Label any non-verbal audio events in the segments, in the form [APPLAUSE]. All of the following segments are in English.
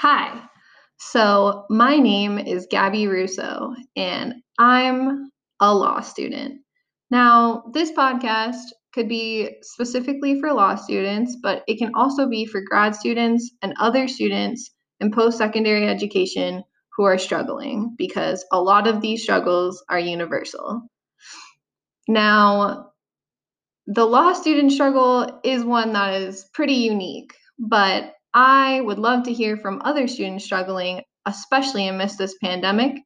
Hi. So, my name is Gabby Russo, and I'm a law student. Now, this podcast could be specifically for law students, but it can also be for grad students and other students in post secondary education who are struggling because a lot of these struggles are universal. Now, the law student struggle is one that is pretty unique, but I would love to hear from other students struggling, especially amidst this pandemic,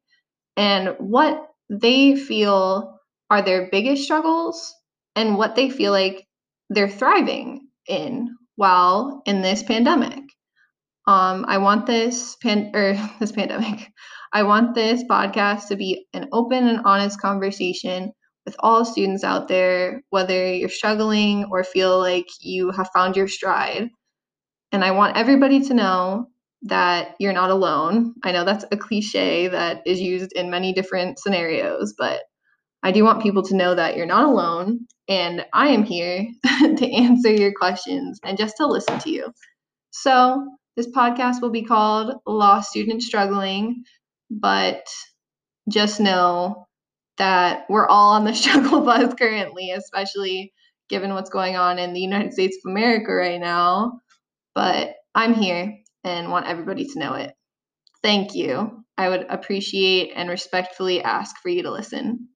and what they feel are their biggest struggles and what they feel like they're thriving in while in this pandemic. Um, I want this pan or [LAUGHS] this pandemic. I want this podcast to be an open and honest conversation with all students out there, whether you're struggling or feel like you have found your stride. And I want everybody to know that you're not alone. I know that's a cliche that is used in many different scenarios, but I do want people to know that you're not alone and I am here [LAUGHS] to answer your questions and just to listen to you. So, this podcast will be called Law Student Struggling, but just know that we're all on the [LAUGHS] struggle bus currently, especially given what's going on in the United States of America right now but I'm here and want everybody to know it. Thank you. I would appreciate and respectfully ask for you to listen.